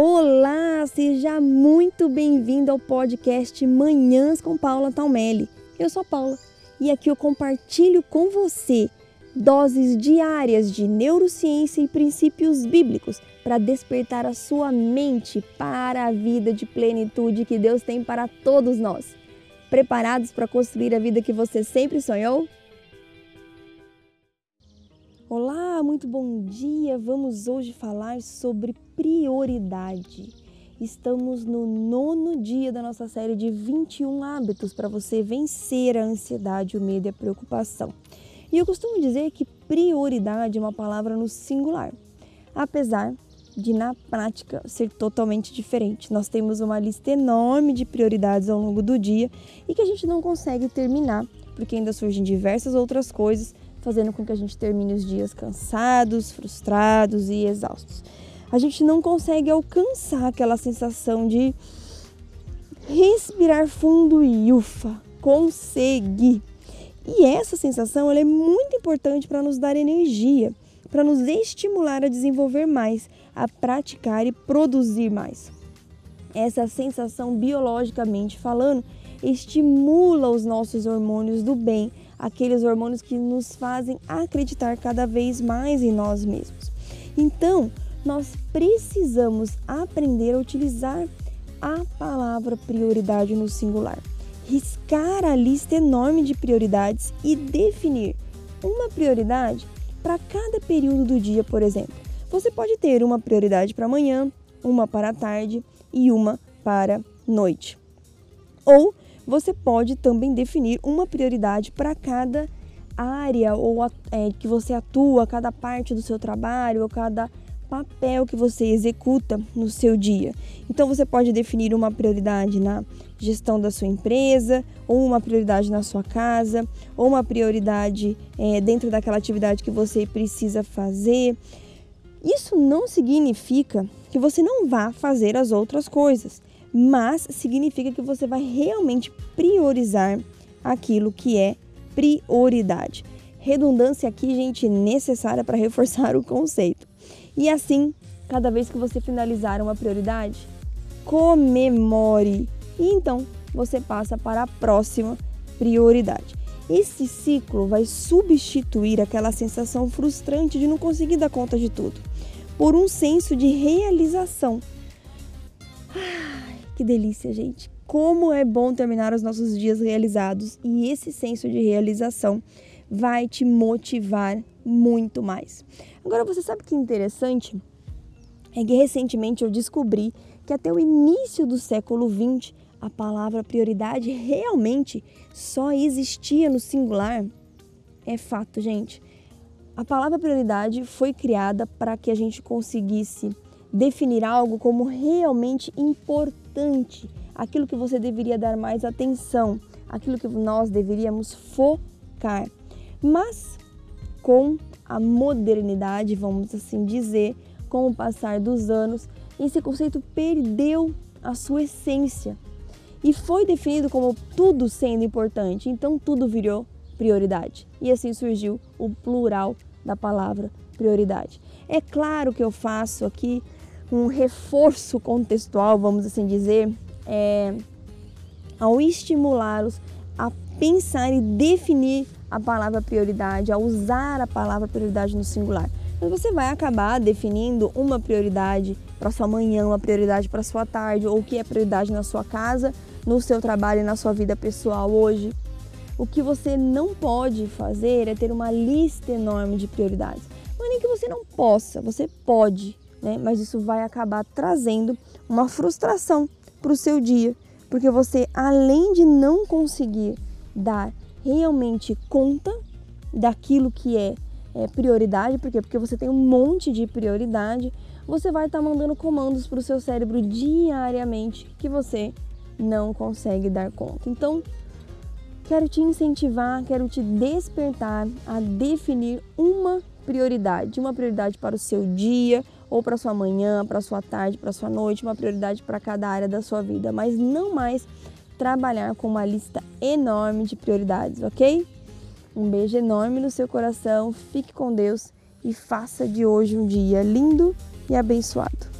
Olá, seja muito bem-vindo ao podcast Manhãs com Paula Talmelli. Eu sou Paula e aqui eu compartilho com você doses diárias de neurociência e princípios bíblicos para despertar a sua mente para a vida de plenitude que Deus tem para todos nós. Preparados para construir a vida que você sempre sonhou? Olá, muito bom dia! Vamos hoje falar sobre prioridade. Estamos no nono dia da nossa série de 21 hábitos para você vencer a ansiedade, o medo e a preocupação. E eu costumo dizer que prioridade é uma palavra no singular, apesar de na prática ser totalmente diferente. Nós temos uma lista enorme de prioridades ao longo do dia e que a gente não consegue terminar, porque ainda surgem diversas outras coisas fazendo com que a gente termine os dias cansados, frustrados e exaustos. A gente não consegue alcançar aquela sensação de respirar fundo e ufa, consegui. E essa sensação ela é muito importante para nos dar energia, para nos estimular a desenvolver mais, a praticar e produzir mais. Essa sensação, biologicamente falando, estimula os nossos hormônios do bem, aqueles hormônios que nos fazem acreditar cada vez mais em nós mesmos. Então, nós precisamos aprender a utilizar a palavra prioridade no singular. Riscar a lista enorme de prioridades e definir uma prioridade para cada período do dia, por exemplo. Você pode ter uma prioridade para amanhã, uma para a tarde e uma para noite. Ou você pode também definir uma prioridade para cada área ou é, que você atua, cada parte do seu trabalho ou cada papel que você executa no seu dia. Então você pode definir uma prioridade na gestão da sua empresa, ou uma prioridade na sua casa, ou uma prioridade é, dentro daquela atividade que você precisa fazer. Isso não significa que você não vá fazer as outras coisas mas significa que você vai realmente priorizar aquilo que é prioridade. Redundância aqui, gente, necessária para reforçar o conceito. E assim, cada vez que você finalizar uma prioridade, comemore. E então você passa para a próxima prioridade. Esse ciclo vai substituir aquela sensação frustrante de não conseguir dar conta de tudo por um senso de realização. Que delícia, gente! Como é bom terminar os nossos dias realizados e esse senso de realização vai te motivar muito mais. Agora, você sabe que interessante? É que recentemente eu descobri que até o início do século XX a palavra prioridade realmente só existia no singular. É fato, gente. A palavra prioridade foi criada para que a gente conseguisse definir algo como realmente importante, aquilo que você deveria dar mais atenção, aquilo que nós deveríamos focar. Mas com a modernidade, vamos assim dizer, com o passar dos anos, esse conceito perdeu a sua essência e foi definido como tudo sendo importante, então tudo virou prioridade. E assim surgiu o plural da palavra prioridade. É claro que eu faço aqui um reforço contextual, vamos assim dizer, é, ao estimulá-los a pensar e definir a palavra prioridade, a usar a palavra prioridade no singular. Mas você vai acabar definindo uma prioridade para sua manhã, uma prioridade para sua tarde, ou o que é prioridade na sua casa, no seu trabalho e na sua vida pessoal hoje. O que você não pode fazer é ter uma lista enorme de prioridades. Não é nem que você não possa, você pode né? Mas isso vai acabar trazendo uma frustração para o seu dia, porque você, além de não conseguir dar realmente conta daquilo que é, é prioridade, porque porque você tem um monte de prioridade, você vai estar tá mandando comandos para o seu cérebro diariamente que você não consegue dar conta. Então, quero te incentivar, quero te despertar a definir uma prioridade, uma prioridade para o seu dia, ou para sua manhã, para sua tarde, para sua noite, uma prioridade para cada área da sua vida, mas não mais trabalhar com uma lista enorme de prioridades, ok? Um beijo enorme no seu coração, fique com Deus e faça de hoje um dia lindo e abençoado.